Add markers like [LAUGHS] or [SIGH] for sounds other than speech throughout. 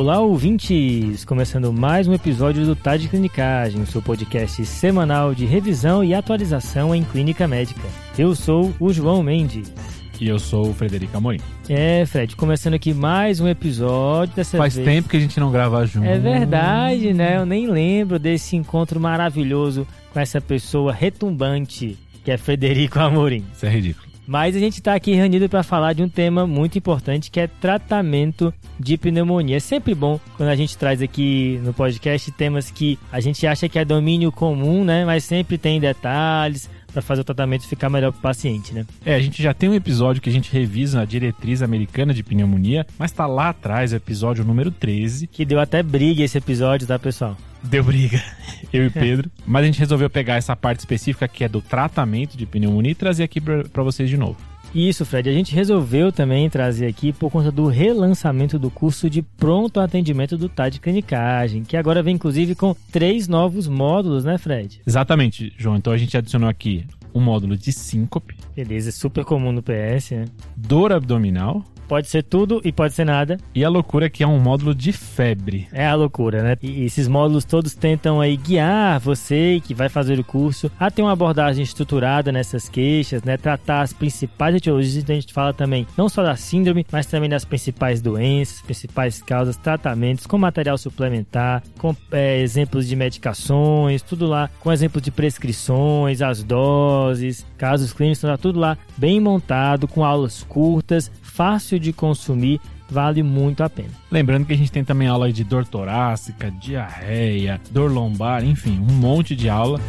Olá, ouvintes! Começando mais um episódio do Tá de Clinicagem, seu podcast semanal de revisão e atualização em clínica médica. Eu sou o João Mendes. E eu sou o Frederico Amorim. É, Fred, começando aqui mais um episódio dessa Faz vez. tempo que a gente não grava junto. É verdade, né? Eu nem lembro desse encontro maravilhoso com essa pessoa retumbante que é Frederico Amorim. Isso é ridículo. Mas a gente está aqui reunido para falar de um tema muito importante que é tratamento de pneumonia. É sempre bom quando a gente traz aqui no podcast temas que a gente acha que é domínio comum, né? Mas sempre tem detalhes para fazer o tratamento ficar melhor para o paciente, né? É, a gente já tem um episódio que a gente revisa a diretriz americana de pneumonia, mas tá lá atrás, o episódio número 13. Que deu até briga esse episódio, tá, pessoal? Deu briga, eu e Pedro. mas a gente resolveu pegar essa parte específica que é do tratamento de pneumonia e trazer aqui para vocês de novo. Isso, Fred. A gente resolveu também trazer aqui por conta do relançamento do curso de pronto atendimento do TAD Clinicagem, que agora vem inclusive com três novos módulos, né, Fred? Exatamente, João. Então a gente adicionou aqui um módulo de síncope. Beleza, super comum no PS, né? Dor abdominal. Pode ser tudo e pode ser nada. E a loucura que é um módulo de febre. É a loucura, né? E esses módulos todos tentam aí guiar você que vai fazer o curso a ter uma abordagem estruturada nessas queixas, né? Tratar as principais etiologias. Então a gente fala também não só da síndrome, mas também das principais doenças, principais causas, tratamentos, com material suplementar, com é, exemplos de medicações, tudo lá, com exemplos de prescrições, as doses, casos clínicos, tá tudo lá bem montado, com aulas curtas, fácil de consumir, vale muito a pena. Lembrando que a gente tem também aula de dor torácica, diarreia, dor lombar, enfim, um monte de aula.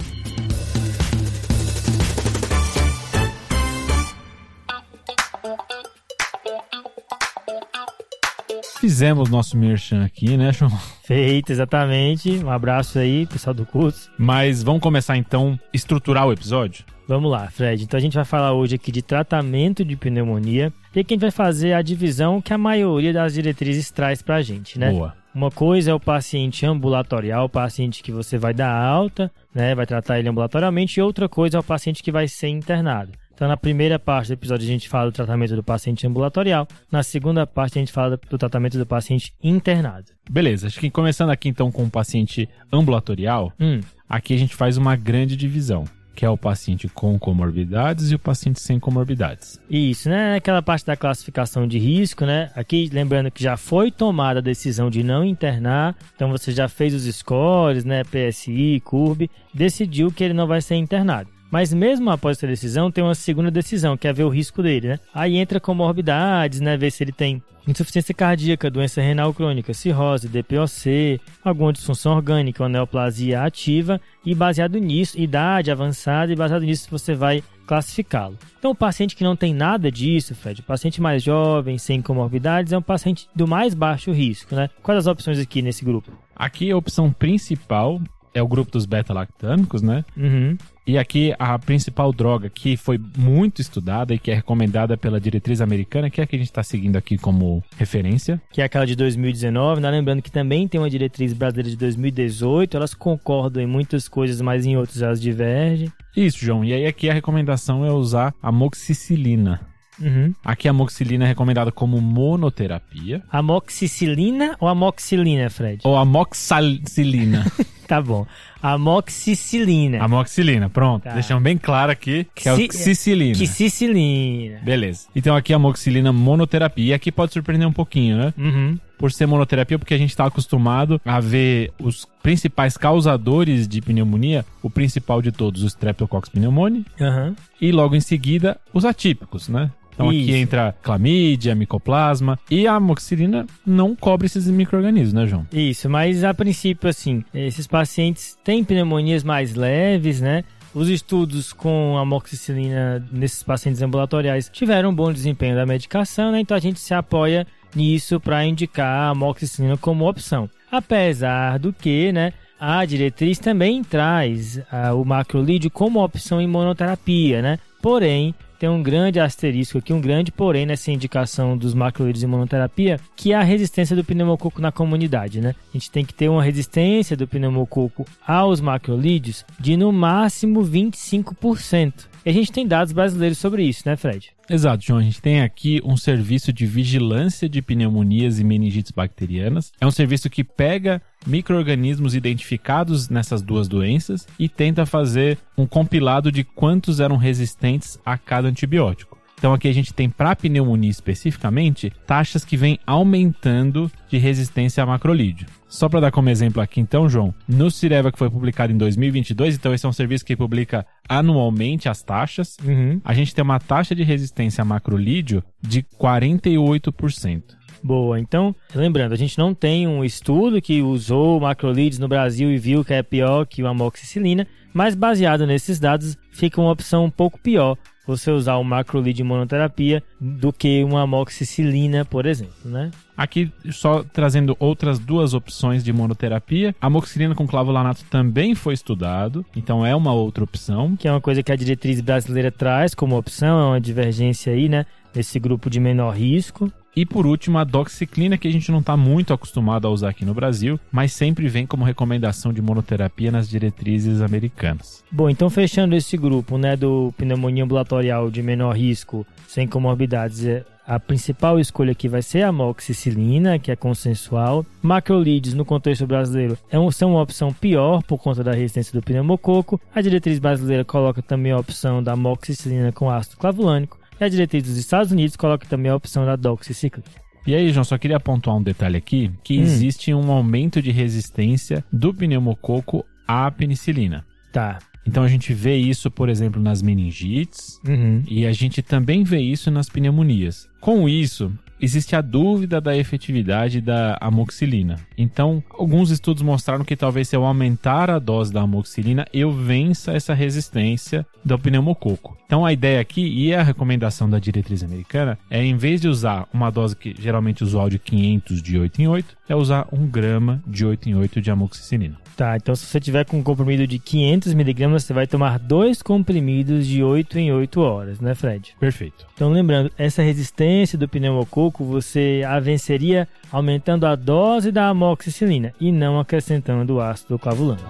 Fizemos nosso merchan aqui, né, João? Feito, exatamente. Um abraço aí, pessoal do curso. Mas vamos começar então estruturar o episódio? Vamos lá, Fred. Então a gente vai falar hoje aqui de tratamento de pneumonia. E aqui a gente vai fazer a divisão que a maioria das diretrizes traz pra gente, né? Boa. Uma coisa é o paciente ambulatorial, o paciente que você vai dar alta, né? Vai tratar ele ambulatorialmente, e outra coisa é o paciente que vai ser internado. Então, na primeira parte do episódio, a gente fala do tratamento do paciente ambulatorial. Na segunda parte, a gente fala do tratamento do paciente internado. Beleza, acho que começando aqui então com o paciente ambulatorial, Hum, aqui a gente faz uma grande divisão, que é o paciente com comorbidades e o paciente sem comorbidades. Isso, né? Aquela parte da classificação de risco, né? Aqui, lembrando que já foi tomada a decisão de não internar, então você já fez os scores, né? PSI, CURB, decidiu que ele não vai ser internado. Mas mesmo após essa decisão, tem uma segunda decisão, que é ver o risco dele, né? Aí entra comorbidades, né? Ver se ele tem insuficiência cardíaca, doença renal crônica, cirrose, DPOC, alguma disfunção orgânica ou neoplasia ativa, e baseado nisso, idade avançada, e baseado nisso você vai classificá-lo. Então, o paciente que não tem nada disso, Fred, o paciente mais jovem, sem comorbidades, é um paciente do mais baixo risco, né? Quais as opções aqui nesse grupo? Aqui a opção principal é o grupo dos beta-lactâmicos, né? Uhum. E aqui a principal droga que foi muito estudada e que é recomendada pela diretriz americana, que é a que a gente está seguindo aqui como referência. que é aquela de 2019, né? lembrando que também tem uma diretriz brasileira de 2018, elas concordam em muitas coisas, mas em outras elas divergem. Isso, João. E aí aqui a recomendação é usar amoxicilina. Uhum. Aqui a amoxicilina é recomendada como monoterapia. Amoxicilina ou amoxilina, Fred? Ou amoxicilina. [LAUGHS] Tá bom. Amoxicilina. amoxicilina, pronto. Tá. Deixamos bem claro aqui que é o Ci- cicilina. Quicicilina. Beleza. Então aqui a amoxicilina monoterapia. E aqui pode surpreender um pouquinho, né? Uhum. por ser monoterapia, porque a gente está acostumado a ver os principais causadores de pneumonia, o principal de todos, o Streptococcus pneumoniae, Aham. e logo em seguida os atípicos, né? Então aqui Isso. entra clamídia, micoplasma, e a amoxicilina não cobre esses micro-organismos, né, João? Isso, mas a princípio, assim, esses pacientes têm pneumonias mais leves, né? Os estudos com amoxicilina nesses pacientes ambulatoriais tiveram um bom desempenho da medicação, né? Então a gente se apoia nisso para indicar a amoxicilina como opção. Apesar do que, né? A diretriz também traz ah, o macrolídeo como opção em monoterapia, né? Porém, tem um grande asterisco aqui, um grande porém nessa indicação dos macrolídeos em monoterapia, que é a resistência do pneumococo na comunidade, né? A gente tem que ter uma resistência do pneumococo aos macrolídeos de no máximo 25%. E a gente tem dados brasileiros sobre isso, né, Fred? Exato, João. A gente tem aqui um serviço de vigilância de pneumonias e meningites bacterianas. É um serviço que pega micro-organismos identificados nessas duas doenças e tenta fazer um compilado de quantos eram resistentes a cada antibiótico. Então aqui a gente tem para pneumonia especificamente taxas que vêm aumentando de resistência a macrolídeo. Só para dar como exemplo aqui então, João, no Cireva que foi publicado em 2022, então esse é um serviço que publica anualmente as taxas, Uhum. a gente tem uma taxa de resistência a macrolídeo de 48%. Boa, então, lembrando, a gente não tem um estudo que usou macrolides no Brasil e viu que é pior que o amoxicilina, mas baseado nesses dados, fica uma opção um pouco pior você usar o macrolide monoterapia do que uma amoxicilina, por exemplo, né? Aqui só trazendo outras duas opções de monoterapia. A amoxicilina com clavulanato também foi estudado, então é uma outra opção. Que é uma coisa que a diretriz brasileira traz como opção, é uma divergência aí, né? Nesse grupo de menor risco. E por último, a doxiciclina, que a gente não está muito acostumado a usar aqui no Brasil, mas sempre vem como recomendação de monoterapia nas diretrizes americanas. Bom, então fechando esse grupo, né, do pneumonia ambulatorial de menor risco, sem comorbidades, é- a principal escolha aqui vai ser a amoxicilina, que é consensual. Macrolides, no contexto brasileiro, é um, são uma opção pior por conta da resistência do pneumococo. A diretriz brasileira coloca também a opção da amoxicilina com ácido clavulânico. E a diretriz dos Estados Unidos coloca também a opção da doxiciclina. E aí, João, só queria pontuar um detalhe aqui, que Hum. existe um aumento de resistência do pneumococo à penicilina. Tá. Então a gente vê isso, por exemplo, nas meningites, Uhum. E a gente também vê isso nas pneumonias. Com isso, existe a dúvida da efetividade da amoxicilina. Então, alguns estudos mostraram que talvez se eu aumentar a dose da amoxicilina, eu vença essa resistência do pneumococo. Então, a ideia aqui e a recomendação da diretriz americana é, em vez de usar uma dose que geralmente usual de 500 de 8 em 8, é usar 1 grama de 8 em 8 de amoxicilina. Tá, então se você tiver com um comprimido de 500 miligramas, você vai tomar dois comprimidos de 8 em 8 horas, né, Fred? Perfeito. Então, lembrando, essa resistência do pneumococo você a venceria aumentando a dose da amoxicilina e não acrescentando o ácido clavulânico.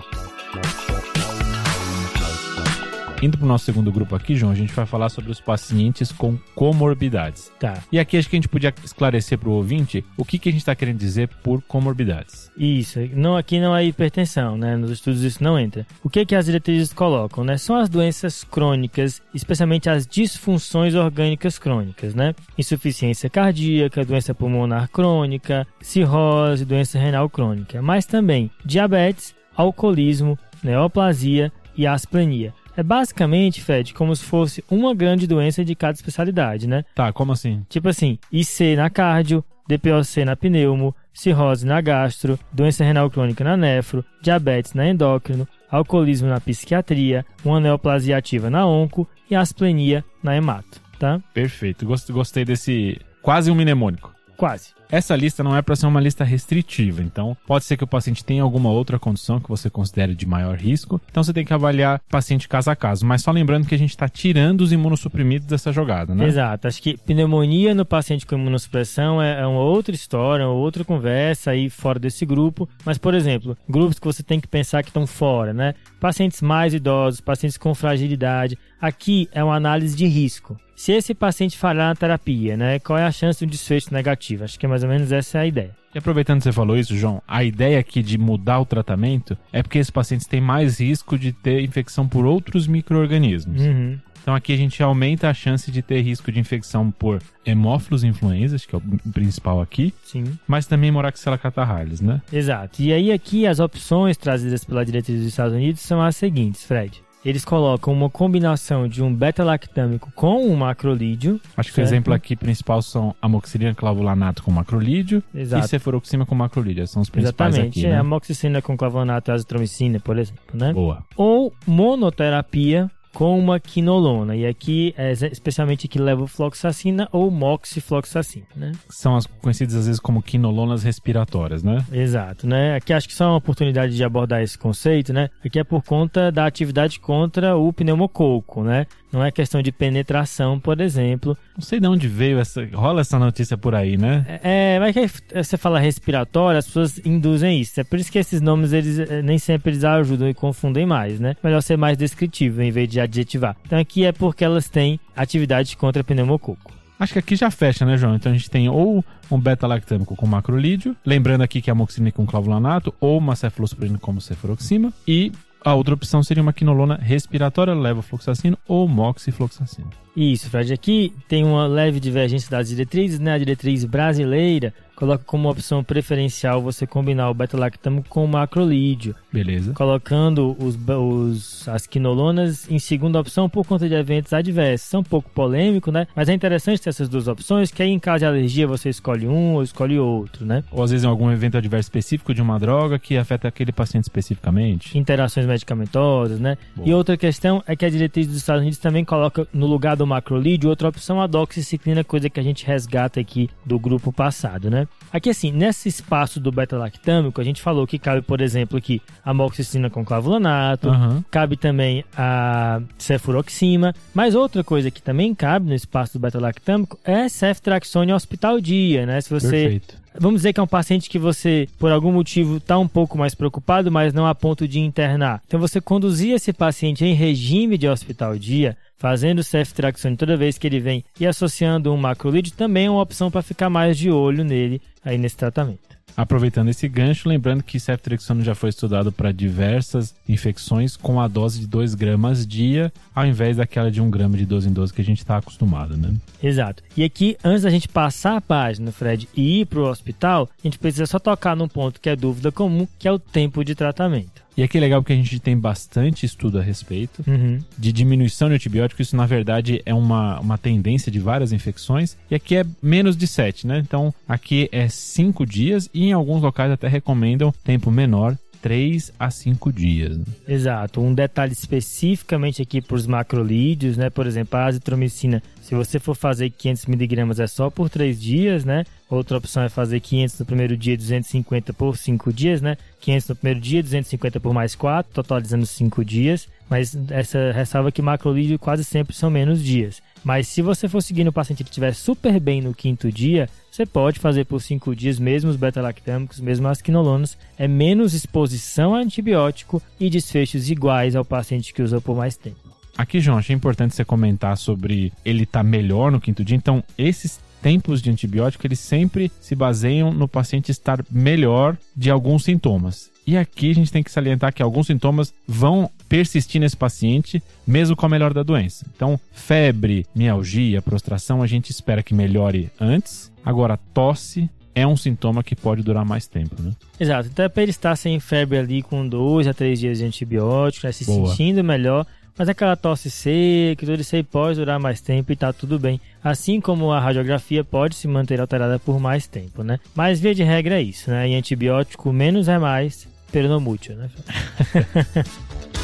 Indo para o nosso segundo grupo aqui, João, a gente vai falar sobre os pacientes com comorbidades. Tá, E aqui acho que a gente podia esclarecer para o ouvinte o que, que a gente está querendo dizer por comorbidades. isso. Não, aqui não é hipertensão, né? Nos estudos isso não entra. O que que as diretrizes colocam, né? São as doenças crônicas, especialmente as disfunções orgânicas crônicas, né? Insuficiência cardíaca, doença pulmonar crônica, cirrose, doença renal crônica, mas também diabetes, alcoolismo, neoplasia e asplenia. É basicamente, Fred, como se fosse uma grande doença de cada especialidade, né? Tá, como assim? Tipo assim, IC na cardio, DPOC na pneumo, cirrose na gastro, doença renal crônica na nefro, diabetes na endócrino, alcoolismo na psiquiatria, uma neoplasia ativa na onco e asplenia na hemato, tá? Perfeito. Gost- Gostei desse quase um mnemônico. Quase. Essa lista não é para ser uma lista restritiva, então pode ser que o paciente tenha alguma outra condição que você considere de maior risco, então você tem que avaliar paciente caso a caso. Mas só lembrando que a gente está tirando os imunossuprimidos dessa jogada, né? Exato. Acho que pneumonia no paciente com imunossupressão é, é uma outra história, uma outra conversa aí fora desse grupo. Mas, por exemplo, grupos que você tem que pensar que estão fora, né? Pacientes mais idosos, pacientes com fragilidade. Aqui é uma análise de risco. Se esse paciente falhar na terapia, né? Qual é a chance de um desfecho negativo? Acho que é mais ou menos essa é a ideia. E aproveitando que você falou isso, João, a ideia aqui de mudar o tratamento é porque esses pacientes têm mais risco de ter infecção por outros micro-organismos. Uhum. Então aqui a gente aumenta a chance de ter risco de infecção por hemófilos influenzas, que é o principal aqui, Sim. mas também moraxella catarrhalis, né? Exato. E aí aqui as opções trazidas pela diretriz dos Estados Unidos são as seguintes, Fred. Eles colocam uma combinação de um beta-lactâmico com um macrolídeo. Acho que o exemplo aqui principal são amoxicilina clavulanato com macrolídeo Exato. e cefuroxima com macrolídeo. São os principais Exatamente. aqui, É né? amoxicilina com clavonato e azitromicina, por exemplo, né? Boa. Ou monoterapia com uma quinolona. E aqui é especialmente que levofloxacina ou moxifloxacina, né? São as conhecidas às vezes como quinolonas respiratórias, né? Exato, né? Aqui acho que só uma oportunidade de abordar esse conceito, né? Aqui é por conta da atividade contra o pneumococo, né? Não é questão de penetração, por exemplo. Não sei de onde veio essa. Rola essa notícia por aí, né? É, mas que você fala respiratório, as pessoas induzem isso. É por isso que esses nomes, eles eh, nem sempre eles ajudam e confundem mais, né? Melhor ser mais descritivo, em vez de adjetivar. Então aqui é porque elas têm atividade contra pneumococo. Acho que aqui já fecha, né, João? Então a gente tem ou um beta-lactâmico com macrolídeo, lembrando aqui que é amoxicilina com clavulanato, ou uma cefalosporina como cefuroxima, e a outra opção seria uma quinolona respiratória, levofloxacino ou moxifloxacino. Isso, Fred. Aqui tem uma leve divergência das diretrizes, né? A diretriz brasileira coloca como opção preferencial você combinar o beta-lactamo com o macrolídeo. Beleza. Colocando os, os, as quinolonas em segunda opção por conta de eventos adversos. São um pouco polêmico, né? Mas é interessante ter essas duas opções, que aí em caso de alergia você escolhe um ou escolhe outro, né? Ou às vezes em algum evento adverso específico de uma droga que afeta aquele paciente especificamente. Interações medicamentosas, né? Boa. E outra questão é que a diretriz dos Estados Unidos também coloca no lugar do macrolídeo outra opção a doxiciclina, coisa que a gente resgata aqui do grupo passado, né? Aqui, assim, nesse espaço do beta-lactâmico, a gente falou que cabe, por exemplo, aqui a moxicina com clavulanato, uhum. cabe também a cefuroxima, mas outra coisa que também cabe no espaço do beta-lactâmico é ceftraxone hospital dia, né? Se você Perfeito. Vamos dizer que é um paciente que você, por algum motivo, está um pouco mais preocupado, mas não a ponto de internar. Então, você conduzir esse paciente em regime de hospital dia, fazendo ceftraxone toda vez que ele vem e associando um macrolide também é uma opção para ficar mais de olho nele aí nesse tratamento. Aproveitando esse gancho, lembrando que ceftriaxone já foi estudado para diversas infecções com a dose de 2 gramas dia, ao invés daquela de 1 um grama de 12 em 12 que a gente está acostumado, né? Exato. E aqui, antes da gente passar a página, Fred, e ir para o hospital, a gente precisa só tocar num ponto que é dúvida comum, que é o tempo de tratamento. E aqui é legal porque a gente tem bastante estudo a respeito uhum. de diminuição de antibiótico. Isso, na verdade, é uma, uma tendência de várias infecções. E aqui é menos de 7, né? Então, aqui é 5 dias e em alguns locais até recomendam tempo menor 3 a 5 dias. Exato. Um detalhe especificamente aqui para os macrolídeos, né? Por exemplo, a azitromicina, se você for fazer 500 miligramas é só por 3 dias, né? Outra opção é fazer 500 no primeiro dia, 250 por 5 dias, né? 500 no primeiro dia, 250 por mais 4, totalizando 5 dias. Mas essa ressalva que macrolídeo quase sempre são menos dias. Mas se você for seguindo o paciente que estiver super bem no quinto dia, você pode fazer por 5 dias, mesmo os beta-lactâmicos, mesmo as quinolonas. É menos exposição a antibiótico e desfechos iguais ao paciente que usou por mais tempo. Aqui, João, achei importante você comentar sobre ele estar tá melhor no quinto dia. Então, esses tempos de antibiótico, eles sempre se baseiam no paciente estar melhor de alguns sintomas. E aqui a gente tem que salientar que alguns sintomas vão persistir nesse paciente, mesmo com a melhora da doença. Então, febre, mialgia, prostração, a gente espera que melhore antes. Agora, tosse, é um sintoma que pode durar mais tempo, né? Exato. Então, é para ele estar sem febre ali com dois a três dias de antibiótico, né, se Boa. sentindo melhor, mas aquela tosse seca, tudo isso aí pode durar mais tempo e tá tudo bem. Assim como a radiografia pode se manter alterada por mais tempo, né? Mas via de regra é isso, né? Em antibiótico, menos é mais, peronomútil, né? [LAUGHS]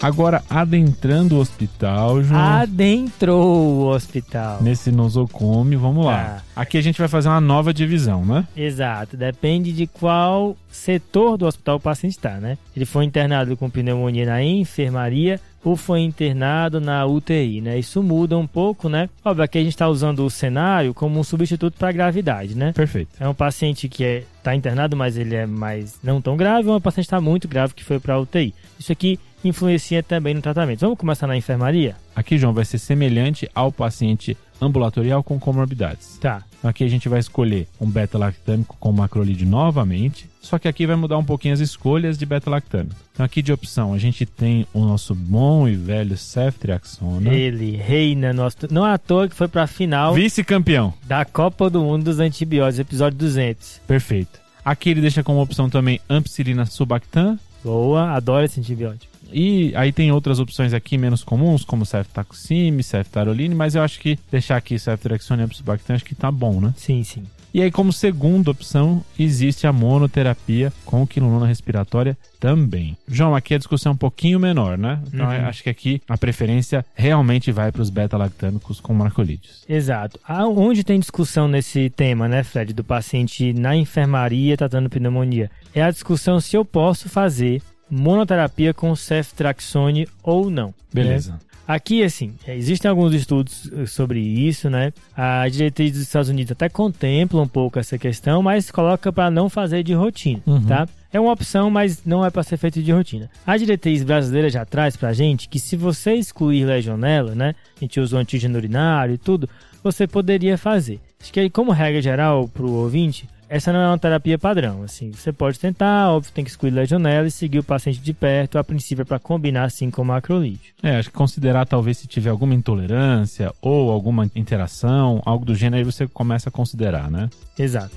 Agora, adentrando o hospital, João. Adentrou o hospital. Nesse nosocome, vamos lá. Ah. Aqui a gente vai fazer uma nova divisão, né? Exato. Depende de qual setor do hospital o paciente está, né? Ele foi internado com pneumonia na enfermaria ou foi internado na UTI, né? Isso muda um pouco, né? Óbvio, aqui a gente está usando o cenário como um substituto para gravidade, né? Perfeito. É um paciente que está é, tá internado, mas ele é mais não tão grave, ou um paciente está muito grave que foi para a UTI. Isso aqui influencia também no tratamento. Vamos começar na enfermaria? Aqui, João, vai ser semelhante ao paciente ambulatorial com comorbidades. Tá. Aqui a gente vai escolher um beta-lactâmico com macrolide novamente, só que aqui vai mudar um pouquinho as escolhas de beta-lactâmico. Então aqui de opção a gente tem o nosso bom e velho ceftriaxona. Ele reina nosso... Não é à toa que foi para a final... Vice-campeão. Da Copa do Mundo dos Antibióticos, episódio 200. Perfeito. Aqui ele deixa como opção também ampicilina subactam. Boa, adoro esse antibiótico. E aí tem outras opções aqui menos comuns, como ceftaxime, ceftaroline, mas eu acho que deixar aqui ceftriaxone e ampicibactam acho que tá bom, né? Sim, sim. E aí, como segunda opção, existe a monoterapia com quinolona respiratória também. João, aqui a discussão é um pouquinho menor, né? Então, uhum. acho que aqui a preferência realmente vai para os beta-lactâmicos com marcolídeos. Exato. Onde tem discussão nesse tema, né, Fred, do paciente na enfermaria tratando pneumonia? É a discussão se eu posso fazer monoterapia com ceftraxone ou não. Né? Beleza. Né? Aqui, assim, existem alguns estudos eh, sobre isso, né? A diretriz dos Estados Unidos até contempla um pouco essa questão, mas coloca para não fazer de rotina, uhum. tá? É uma opção, mas não é para ser feito de rotina. A diretriz brasileira já traz pra gente que se você excluir legionela, né? A gente usa o antígeno urinário e tudo, você poderia fazer. Acho que aí, como regra geral pro ouvinte, essa não é uma terapia padrão. Assim, você pode tentar, óbvio, tem que excluir legionela e seguir o paciente de perto. A princípio é para combinar assim com o macrolídeo. É, acho que considerar talvez se tiver alguma intolerância ou alguma interação, algo do gênero, aí você começa a considerar, né? Exato.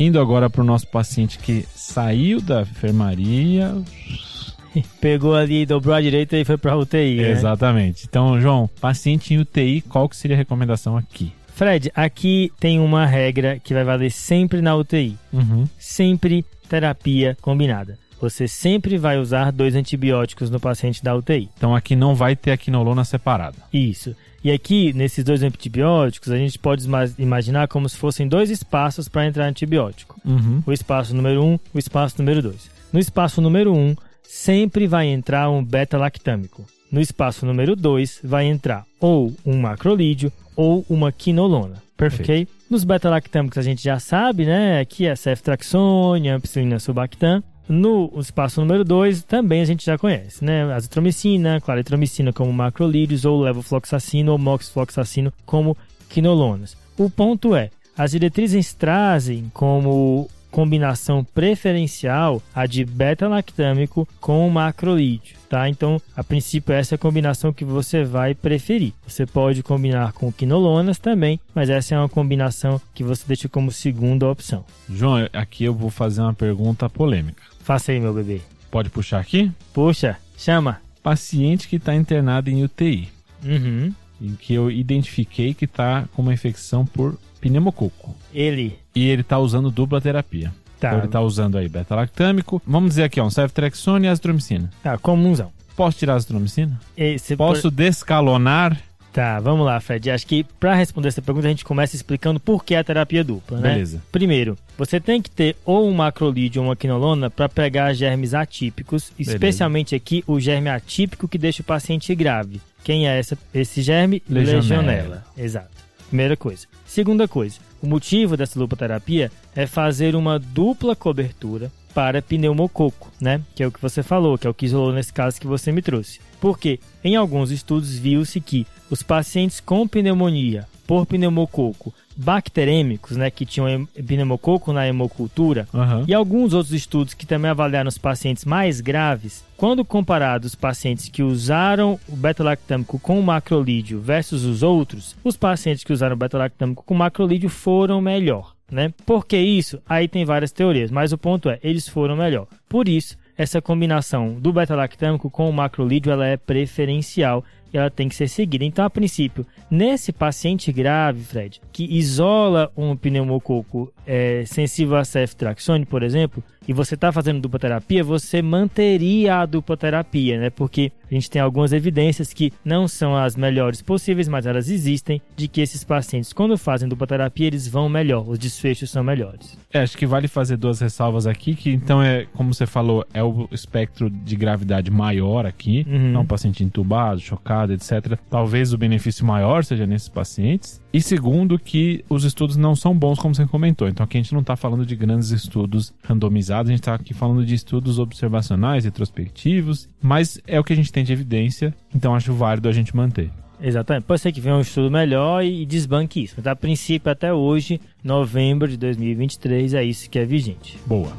Indo agora para o nosso paciente que saiu da enfermaria. [LAUGHS] Pegou ali, dobrou a direita e foi para UTI. Né? Exatamente. Então, João, paciente em UTI, qual que seria a recomendação aqui? Fred, aqui tem uma regra que vai valer sempre na UTI. Uhum. Sempre terapia combinada. Você sempre vai usar dois antibióticos no paciente da UTI. Então aqui não vai ter a quinolona separada. Isso. E aqui, nesses dois antibióticos, a gente pode imaginar como se fossem dois espaços para entrar antibiótico. Uhum. O espaço número 1, um, o espaço número 2. No espaço número 1, um, sempre vai entrar um beta-lactâmico. No espaço número 2, vai entrar ou um macrolídeo ou uma quinolona. Perfeito. Okay? Nos beta-lactâmicos a gente já sabe, né? Aqui é ceftraxone, ampicilina subactam. No espaço número 2, também a gente já conhece, né? Azitromicina, claritromicina como macrolídeos, ou levofloxacino ou moxifloxacino como quinolonas. O ponto é, as diretrizes trazem como combinação preferencial a de beta-lactâmico com macrolídeo, tá? Então, a princípio, essa é a combinação que você vai preferir. Você pode combinar com quinolonas também, mas essa é uma combinação que você deixa como segunda opção. João, aqui eu vou fazer uma pergunta polêmica. Faça aí, meu bebê. Pode puxar aqui? Puxa, chama. Paciente que está internado em UTI. Uhum. Em que eu identifiquei que está com uma infecção por pneumococo. Ele. E ele tá usando dupla terapia. Tá. Então ele tá usando aí beta-lactâmico. Vamos dizer aqui, ó, um ceftriaxone e azitromicina. Tá, comunzão. Posso tirar a azitromicina? Esse Posso por... descalonar? Tá, vamos lá, Fred. Acho que para responder essa pergunta a gente começa explicando por que a terapia dupla, né? Beleza. Primeiro, você tem que ter ou um macrolídeo ou uma quinolona para pegar germes atípicos, Beleza. especialmente aqui o germe atípico que deixa o paciente grave. Quem é essa, esse germe? Legionela. Legionela. Exato. Primeira coisa. Segunda coisa, o motivo dessa lupoterapia é fazer uma dupla cobertura para pneumococo, né? Que é o que você falou, que é o que isolou nesse caso que você me trouxe. Porque em alguns estudos viu-se que os pacientes com pneumonia por pneumococo bacterêmicos, né, que tinham pneumococo na hemocultura, uhum. e alguns outros estudos que também avaliaram os pacientes mais graves, quando comparados os pacientes que usaram o beta-lactâmico com o macrolídeo versus os outros, os pacientes que usaram o beta-lactâmico com macrolídeo foram melhor. Né? Por que isso? Aí tem várias teorias, mas o ponto é, eles foram melhor. Por isso, essa combinação do beta-lactâmico com o macrolídeo ela é preferencial ela tem que ser seguida. Então, a princípio, nesse paciente grave, Fred, que isola um pneumococo é, sensível a ceftriaxone, por exemplo, e você está fazendo dupla terapia, você manteria a dupla terapia, né? Porque a gente tem algumas evidências que não são as melhores possíveis, mas elas existem, de que esses pacientes, quando fazem dupla terapia, eles vão melhor, os desfechos são melhores. É, acho que vale fazer duas ressalvas aqui, que então é, como você falou, é o espectro de gravidade maior aqui, uhum. um paciente entubado, chocado, etc. Talvez o benefício maior seja nesses pacientes. E segundo, que os estudos não são bons, como você comentou. Então aqui a gente não está falando de grandes estudos randomizados, a gente está aqui falando de estudos observacionais, retrospectivos, mas é o que a gente tem de evidência, então acho válido a gente manter. Exatamente. Pode ser que venha um estudo melhor e desbanque isso. Mas a princípio, até hoje, novembro de 2023, é isso que é vigente. Boa.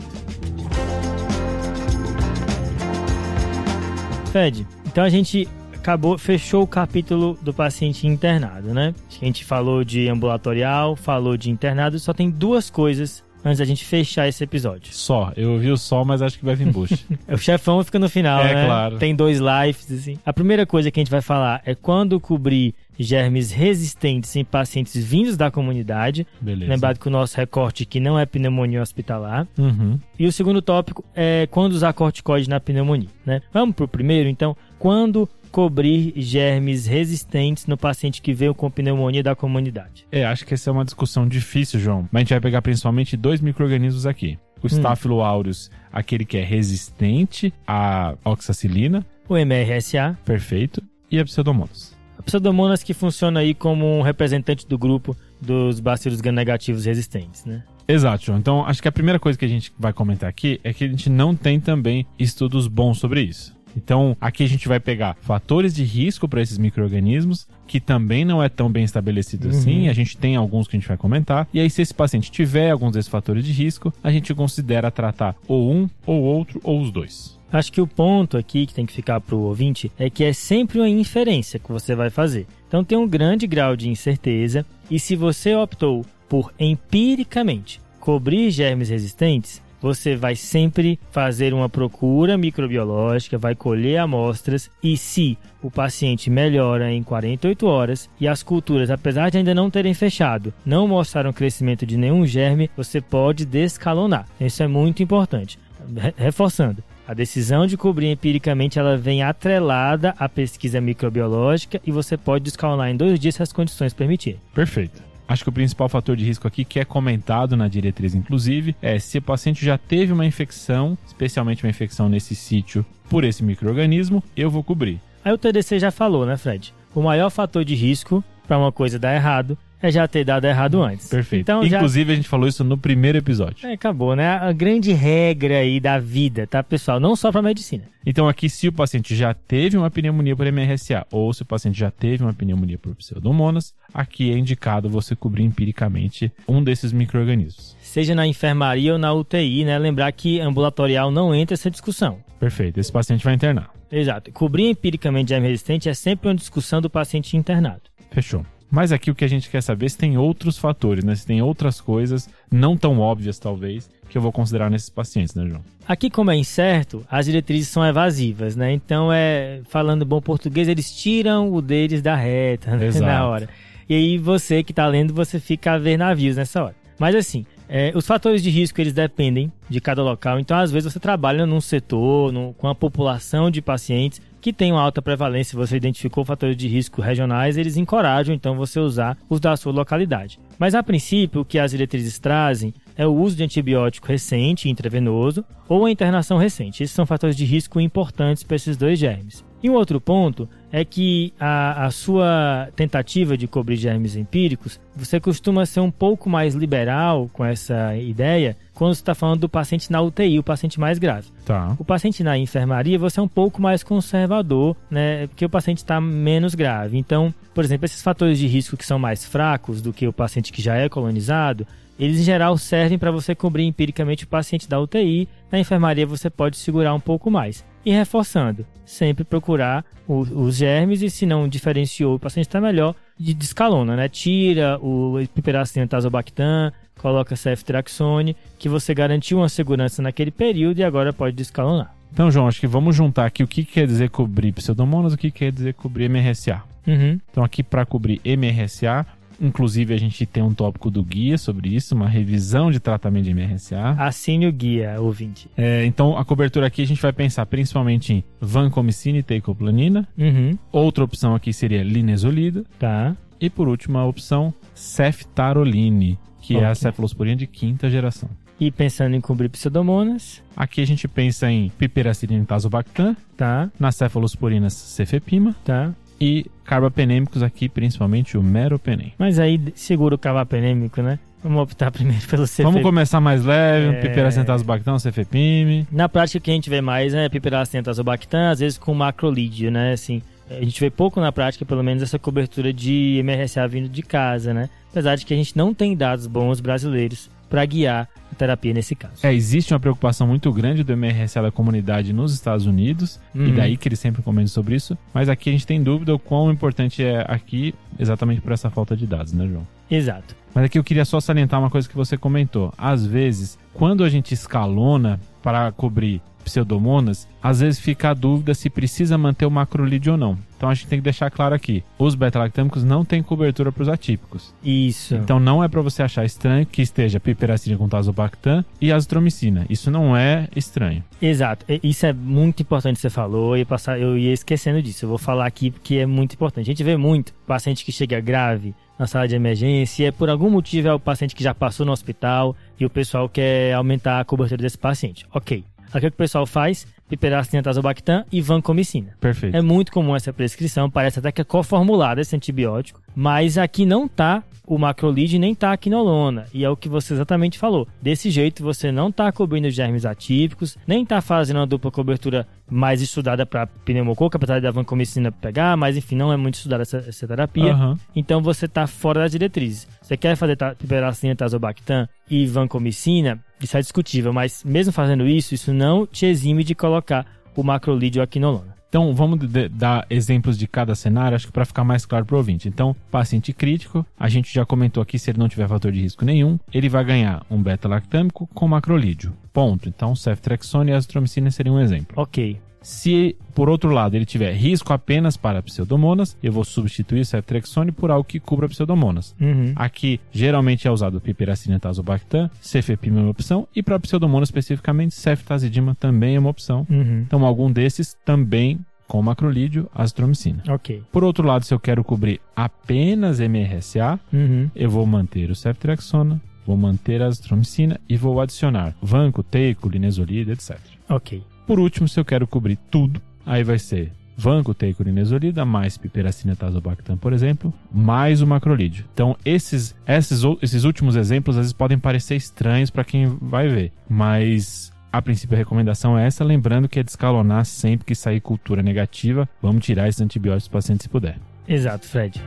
Fed, então a gente acabou, fechou o capítulo do paciente internado, né? A gente falou de ambulatorial, falou de internado, só tem duas coisas antes da gente fechar esse episódio. Só, eu ouvi o sol, mas acho que vai vir bucha. [LAUGHS] o chefão fica no final, é, né? claro. Tem dois lives, assim. A primeira coisa que a gente vai falar é quando cobrir germes resistentes em pacientes vindos da comunidade. Beleza. Lembrado que o nosso recorte aqui não é pneumonia hospitalar. Uhum. E o segundo tópico é quando usar corticoide na pneumonia, né? Vamos pro primeiro, então. Quando cobrir germes resistentes no paciente que veio com pneumonia da comunidade? É, acho que essa é uma discussão difícil, João. Mas a gente vai pegar principalmente dois micro-organismos aqui. O hum. Staphylo aureus, aquele que é resistente à oxacilina. O MRSA. Perfeito. E a Pseudomonas. A Pseudomonas que funciona aí como um representante do grupo dos bacilos gram-negativos resistentes, né? Exato, João. Então, acho que a primeira coisa que a gente vai comentar aqui é que a gente não tem também estudos bons sobre isso. Então, aqui a gente vai pegar fatores de risco para esses micro-organismos, que também não é tão bem estabelecido Uhum. assim. A gente tem alguns que a gente vai comentar. E aí, se esse paciente tiver alguns desses fatores de risco, a gente considera tratar ou um, ou outro, ou os dois. Acho que o ponto aqui que tem que ficar para o ouvinte é que é sempre uma inferência que você vai fazer. Então tem um grande grau de incerteza e se você optou por empiricamente cobrir germes resistentes, você vai sempre fazer uma procura microbiológica, vai colher amostras e se o paciente melhora em 48 horas e as culturas, apesar de ainda não terem fechado, não mostraram crescimento de nenhum germe, você pode descalonar. Isso é muito importante. Re- Reforçando, a decisão de cobrir empiricamente ela vem atrelada à pesquisa microbiológica e você pode descalonar em dois dias se as condições permitirem. Perfeito. Acho que o principal fator de risco aqui, que é comentado na diretriz, inclusive, é se o paciente já teve uma infecção, especialmente uma infecção nesse sítio, por esse microorganismo, eu vou cobrir. Aí o TDC já falou, né, Fred? O maior fator de risco para uma coisa dar errado é já ter dado errado antes. Perfeito. Então já Inclusive, a gente falou isso no primeiro episódio. É, acabou, né? A grande regra aí da vida, tá, pessoal? Não só para medicina. Então, aqui, se o paciente já teve uma pneumonia por MRSA ou se o paciente já teve uma pneumonia por pseudomonas, aqui é indicado você cobrir empiricamente um desses micro-organismos. Seja na enfermaria ou na UTI, né? Lembrar que ambulatorial não entra essa discussão. Perfeito. Esse paciente vai internar. Exato. Cobrir empiricamente germe resistente é sempre uma discussão do paciente internado. Fechou. Mas aqui o que a gente quer saber é se tem outros fatores, né? Se tem outras coisas, não tão óbvias talvez, que eu vou considerar nesses pacientes, né, João? Aqui, como é incerto, as diretrizes são evasivas, né? Então, é falando bom português, eles tiram o deles da reta né? Na hora. E aí, você que tá lendo, você fica a ver navios nessa hora. Mas assim, é, os fatores de risco eles dependem de cada local. Então, às vezes, você trabalha num setor num- com a população de pacientes que uma alta prevalência, você identificou fatores de risco regionais, eles encorajam então você usar os da sua localidade. Mas a princípio, o que as diretrizes trazem é o uso de antibiótico recente, intravenoso, ou a internação recente. Esses são fatores de risco importantes para esses dois germes. E um outro ponto é que a, a sua tentativa de cobrir germes empíricos, você costuma ser um pouco mais liberal com essa ideia quando você está falando do paciente na UTI, o paciente mais grave. Tá. O paciente na enfermaria, você é um pouco mais conservador, né? Porque o paciente está menos grave. Então, por exemplo, esses fatores de risco que são mais fracos do que o paciente que já é colonizado, eles em geral servem para você cobrir empiricamente o paciente da UTI. Na enfermaria você pode segurar um pouco mais. E reforçando, sempre procurar o- os germes e se não diferenciou, o paciente está melhor, de descalona, né? Tira o piperacina tazobactam, coloca ceftriaxone, que você garantiu uma segurança naquele período e agora pode descalonar. Então, João, acho que vamos juntar aqui o que quer dizer cobrir pseudomonas e o que quer dizer cobrir MRSA. Uhum. Então, aqui para cobrir MRSA, inclusive a gente tem um tópico do guia sobre isso, uma revisão de tratamento de MRSA. Assine o guia, ouvinte. É, então, a cobertura aqui a gente vai pensar principalmente em vancomicina e teicoplanina. Uhum. Outra opção aqui seria linezolida. Tá. E por último, a opção ceftaroline, que é a cefalosporina de quinta geração. E pensando em cobrir pseudomonas, Aqui a gente pensa em piperacilina e tazobactam, tá, nas cefalosporinas cefepima tá. E carbapenêmicos aqui, principalmente o meropenem. Mas aí segura o cavapenêmico, né? Vamos optar [LAUGHS] primeiro pelo CFP. Vamos começar mais leve, É. piperacilina e tazobactam, cefepime. Na prática, o que a gente vê mais é piperacina tazobactam, às vezes com macrolídeo, né? Assim, a gente vê pouco na prática, pelo menos, essa cobertura de MRSA vindo de casa, né? Apesar de que a gente não tem dados bons brasileiros para guiar a terapia nesse caso. É, existe uma preocupação muito grande do MRSA da comunidade nos Estados Unidos, e Uhum. daí que eles sempre comentam sobre isso, mas aqui a gente tem dúvida o quão importante é aqui, exatamente por essa falta de dados, né, João? Exato. Mas aqui eu queria só salientar uma coisa que você comentou. Às vezes, quando a gente escalona para cobrir pseudomonas, às vezes fica a dúvida se precisa manter o macrolídeo ou não. Então a gente tem que deixar claro aqui: os beta-lactâmicos não têm cobertura para os atípicos. Isso. Então não é para você achar estranho que esteja piperacina com tazobactam e azitromicina. Isso não é estranho. Exato. Isso é muito importante que você falou. Eu ia, passar, eu ia esquecendo disso. Eu vou falar aqui porque é muito importante. A gente vê muito paciente que chega grave na sala de emergência e é por algum motivo é o paciente que já passou no hospital e o pessoal quer aumentar a cobertura desse paciente. Ok. Aqui o que o pessoal faz? piperacina, tazobactam e vancomicina. Perfeito. É muito comum essa prescrição, parece até que é coformulado esse antibiótico, mas aqui não tá o macrolide nem tá a quinolona. E é o que você exatamente falou. Desse jeito você não tá cobrindo germes atípicos, nem tá fazendo uma dupla cobertura mais estudada para pneumococo, apesar da vancomicina pegar, mas enfim, não é muito estudada essa, essa terapia. Aham. Então você tá fora das diretrizes. Você quer fazer piperacina, tazobactam e vancomicina, isso é discutível, mas mesmo fazendo isso, isso não te exime de colocar o macrolide ou a quinolona. Então, vamos dar exemplos de cada cenário, acho que para ficar mais claro para o ouvinte. Então, paciente crítico, a gente já comentou aqui, se ele não tiver fator de risco nenhum, ele vai ganhar um beta-lactâmico com macrolídeo. Ponto. Então, ceftrexone e azitromicina seriam um exemplo. Ok. Se, por outro lado, ele tiver risco apenas para pseudomonas, eu vou substituir o ceftrexone por algo que cubra pseudomonas. Uhum. Aqui, geralmente é usado piperacina tazobactam, cefepime é uma opção, e para pseudomonas especificamente, ceftazidima também é uma opção. Uhum. Então, algum desses também com macrolídeo, azitromicina. Ok. Por outro lado, se eu quero cobrir apenas MRSA, Uhum. eu vou manter o ceftriaxona, vou manter a azitromicina e vou adicionar vanco, teico, linezolida, etc. Ok. Por último, se eu quero cobrir tudo, aí vai ser vanco, teico, linezolida, mais piperacina tazobactam, por exemplo, mais o macrolídeo. Então, esses, esses, esses últimos exemplos às vezes podem parecer estranhos para quem vai ver, mas a princípio a recomendação é essa, lembrando que é descalonar sempre que sair cultura negativa, vamos tirar esses antibióticos do paciente se puder. Exato, Fred.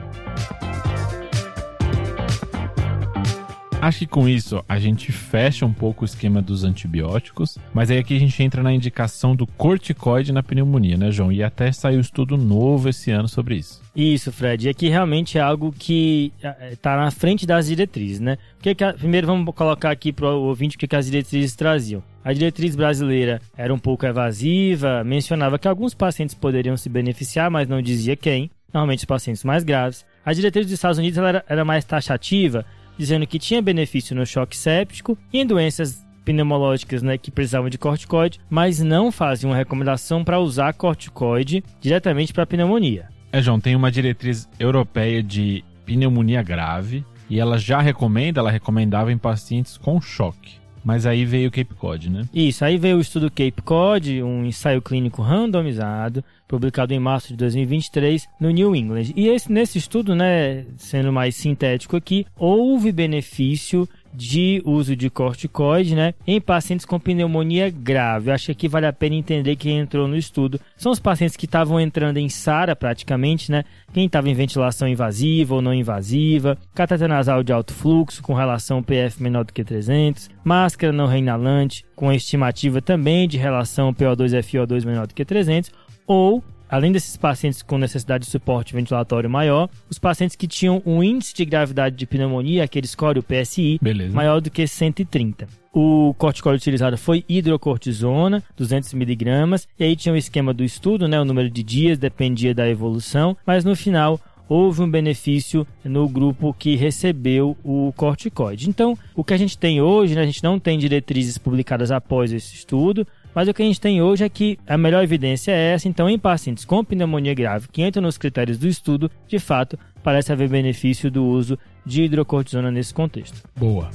Acho que com isso a gente fecha um pouco o esquema dos antibióticos, mas aí aqui a gente entra na indicação do corticoide na pneumonia, né, João? E até saiu estudo novo esse ano sobre isso. Isso, Fred. E aqui realmente é algo que está na frente das diretrizes, né? Que que a- primeiro vamos colocar aqui para o ouvinte o que, que as diretrizes traziam. A diretriz brasileira era um pouco evasiva, mencionava que alguns pacientes poderiam se beneficiar, mas não dizia quem. Normalmente os pacientes mais graves. A diretriz dos Estados Unidos era, era mais taxativa, dizendo que tinha benefício no choque séptico e em doenças pneumológicas né, que precisavam de corticoide, mas não fazia uma recomendação para usar corticoide diretamente para pneumonia. É, João, tem uma diretriz europeia de pneumonia grave e ela já recomenda, ela recomendava em pacientes com choque. Mas aí veio o Cape Cod, né? Isso, aí veio o estudo Cape Cod, um ensaio clínico randomizado, publicado em março de 2023 no New England. E esse, nesse estudo, né, sendo mais sintético aqui, houve benefício de uso de corticoide, né, em pacientes com pneumonia grave. Eu acho que vale a pena entender quem entrou no estudo. São os pacientes que estavam entrando em SARA praticamente, né, quem estava em ventilação invasiva ou não invasiva, cateter nasal de alto fluxo com relação PF menor do que 300, máscara não reinalante com estimativa também de relação PO2-FiO2 menor do que 300, ou Além desses pacientes com necessidade de suporte ventilatório maior, os pacientes que tinham um índice de gravidade de pneumonia, aquele score, o PSI, Beleza. maior do que 130. O corticóide utilizado foi hidrocortisona, 200 miligramas, e aí tinha o esquema do estudo, né? O número de dias dependia da evolução, mas no final houve um benefício no grupo que recebeu o corticoide. Então, o que a gente tem hoje, né, a gente não tem diretrizes publicadas após esse estudo, mas o que a gente tem hoje é que a melhor evidência é essa. Então, em pacientes com pneumonia grave que entram nos critérios do estudo, de fato, parece haver benefício do uso de hidrocortisona nesse contexto. Boa.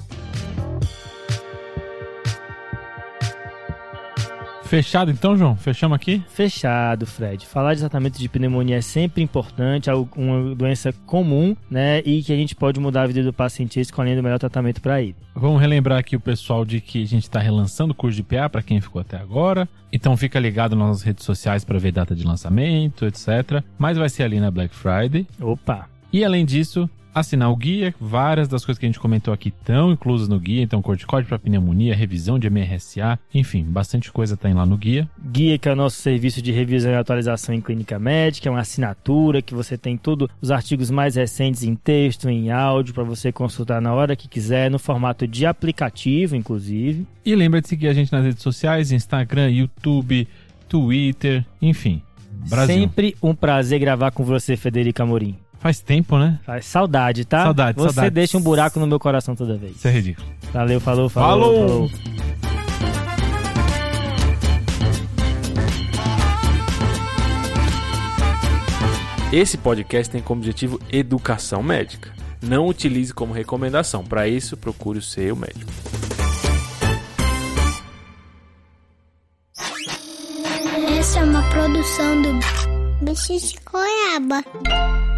Fechado então, João? Fechamos aqui? Fechado, Fred. Falar de tratamento de pneumonia é sempre importante, é uma doença comum, né? E que a gente pode mudar a vida do paciente escolhendo o melhor tratamento para ele. Vamos relembrar aqui o pessoal de que a gente está relançando o curso de PA para quem ficou até agora. Então fica ligado nas redes sociais para ver data de lançamento, etc. Mas vai ser ali na Black Friday. Opa! E além disso, assinar o guia. Várias das coisas que a gente comentou aqui estão inclusas no guia. Então, corticóide para pneumonia, revisão de MRSA, enfim, bastante coisa tem lá no guia. Guia, que é o nosso serviço de revisão e atualização em clínica médica, é uma assinatura que você tem todos os artigos mais recentes em texto, em áudio, para você consultar na hora que quiser, no formato de aplicativo, inclusive. E lembra de seguir a gente nas redes sociais, Instagram, YouTube, Twitter, enfim. Brasil. Sempre um prazer gravar com você, Federico Amorim. Faz tempo, né? Faz saudade, tá? Saudade, Você saudade. deixa um buraco no meu coração toda vez. Isso é ridículo. Valeu, falou, falou. Falou! falou. Esse podcast tem como objetivo educação médica. Não utilize como recomendação. Para isso, procure o seu médico. produção do Bicho de Goiaba.